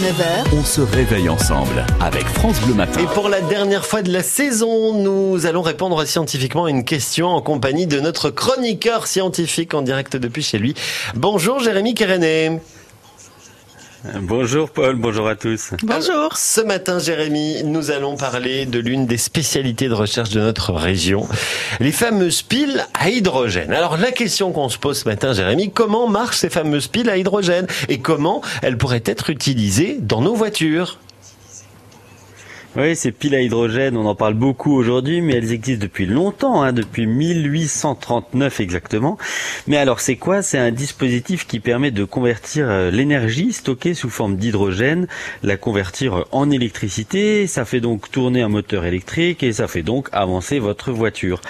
9h, On se réveille ensemble avec France Bleu Matin. Et pour la dernière fois de la saison, nous allons répondre scientifiquement à une question en compagnie de notre chroniqueur scientifique en direct depuis chez lui. Bonjour Jérémy Kéréné. Bonjour Paul, bonjour à tous. Bonjour. Ce matin Jérémy, nous allons parler de l'une des spécialités de recherche de notre région, les fameuses piles à hydrogène. Alors la question qu'on se pose ce matin Jérémy, comment marchent ces fameuses piles à hydrogène et comment elles pourraient être utilisées dans nos voitures? Oui, ces piles à hydrogène, on en parle beaucoup aujourd'hui, mais elles existent depuis longtemps, hein, depuis 1839 exactement. Mais alors c'est quoi? C'est un dispositif qui permet de convertir euh, l'énergie stockée sous forme d'hydrogène, la convertir en électricité. Ça fait donc tourner un moteur électrique et ça fait donc avancer votre voiture.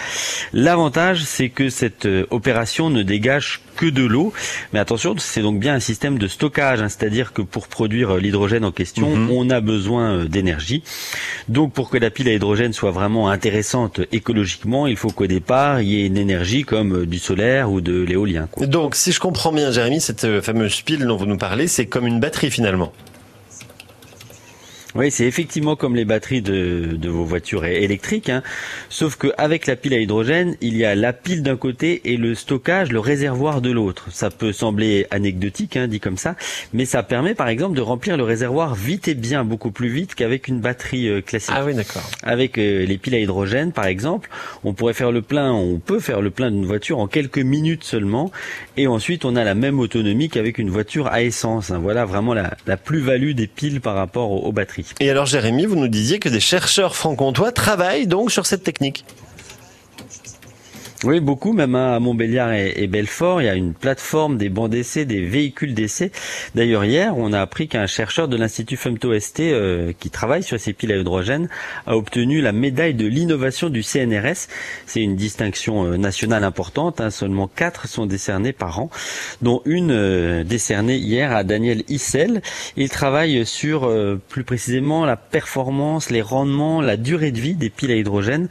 L'avantage, c'est que cette euh, opération ne dégage que de l'eau. Mais attention, c'est donc bien un système de stockage, hein, c'est-à-dire que pour produire euh, l'hydrogène en question, Mhm. on a besoin euh, d'énergie. Donc pour que la pile à hydrogène soit vraiment intéressante écologiquement, il faut qu'au départ, il y ait une énergie comme euh, du solaire ou de l'éolien. Donc si je comprends bien Jérémy, cette fameuse pile dont vous nous parlez, c'est comme une batterie finalement. Oui, c'est effectivement comme les batteries de, de vos voitures électriques, hein. sauf qu'avec la pile à hydrogène, il y a la pile d'un côté et le stockage, le réservoir de l'autre. Ça peut sembler anecdotique, hein, dit comme ça, mais ça permet par exemple de remplir le réservoir vite et bien, beaucoup plus vite qu'avec une batterie euh, classique. Ah oui d'accord. Avec euh, les piles à hydrogène, par exemple, on pourrait faire le plein, on peut faire le plein d'une voiture en quelques minutes seulement, et ensuite on a la même autonomie qu'avec une voiture à essence. hein. Voilà vraiment la, la plus-value des piles par rapport aux, aux batteries. Et alors Jérémy, vous nous disiez que des chercheurs franc-comtois travaillent donc sur cette technique. Oui, beaucoup, même à Montbéliard et, et Belfort, il y a une plateforme des bancs d'essai, des véhicules d'essai. D'ailleurs, hier, on a appris qu'un chercheur de l'Institut FEMTO-ST euh, qui travaille sur ces piles à hydrogène a obtenu la médaille de l'innovation du CNRS. C'est une distinction euh, nationale importante, hein, seulement quatre sont décernées par an, dont une euh, décernée hier à Daniel Issel. Il travaille sur euh, plus précisément la performance, les rendements, la durée de vie des piles à hydrogène.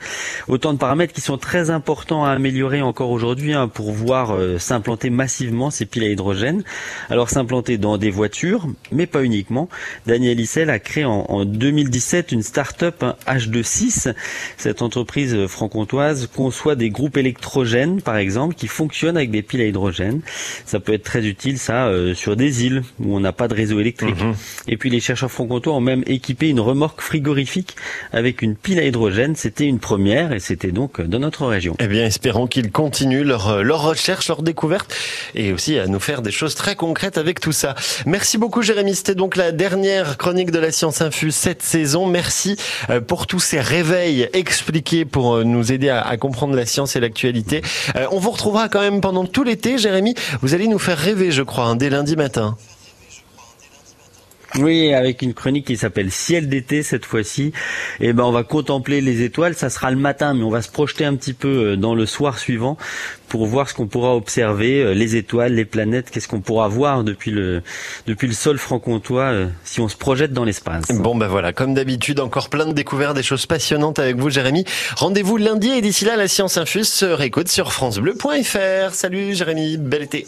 Autant de paramètres qui sont très importants à améliorer encore aujourd'hui hein, pour voir euh, s'implanter massivement ces piles à hydrogène. Alors s'implanter dans des voitures, mais pas uniquement. Daniel Issel a créé en, en 2017 une start-up hein, H26. Cette entreprise euh, franc-comtoise conçoit des groupes électrogènes, par exemple, qui fonctionnent avec des piles à hydrogène. Ça peut être très utile, ça, euh, sur des îles où on n'a pas de réseau électrique. Et puis les chercheurs franc-comtois ont même équipé une remorque frigorifique avec une pile à hydrogène. C'était une première et c'était donc dans notre région. Eh bien, espérons qu'ils continuent leur, euh, leur recherche, leur découverte et aussi à nous faire des choses très concrètes avec tout ça. Merci beaucoup Jérémy, c'était donc la dernière chronique de la Science Infuse cette saison. Merci euh, pour tous ces réveils expliqués pour euh, nous aider à, comprendre la science et l'actualité. On vous retrouvera quand même pendant tout l'été, Jérémy. Vous allez nous faire rêver, je crois, hein, dès lundi matin. Oui, avec une chronique qui s'appelle Ciel d'été cette fois-ci. Et ben on va contempler les étoiles. Ça sera le matin, mais on va se projeter un petit peu euh, dans le soir suivant pour voir ce qu'on pourra observer, euh, les étoiles, les planètes, qu'est-ce qu'on pourra voir depuis le depuis le sol franc-comtois euh, si on se projette dans l'espace. Bon ben voilà, comme d'habitude, encore plein de découvertes, des choses passionnantes avec vous Jérémy. Rendez-vous lundi et d'ici là, la Science Infuse se réécoute sur francebleu.fr. Salut Jérémy, bel été.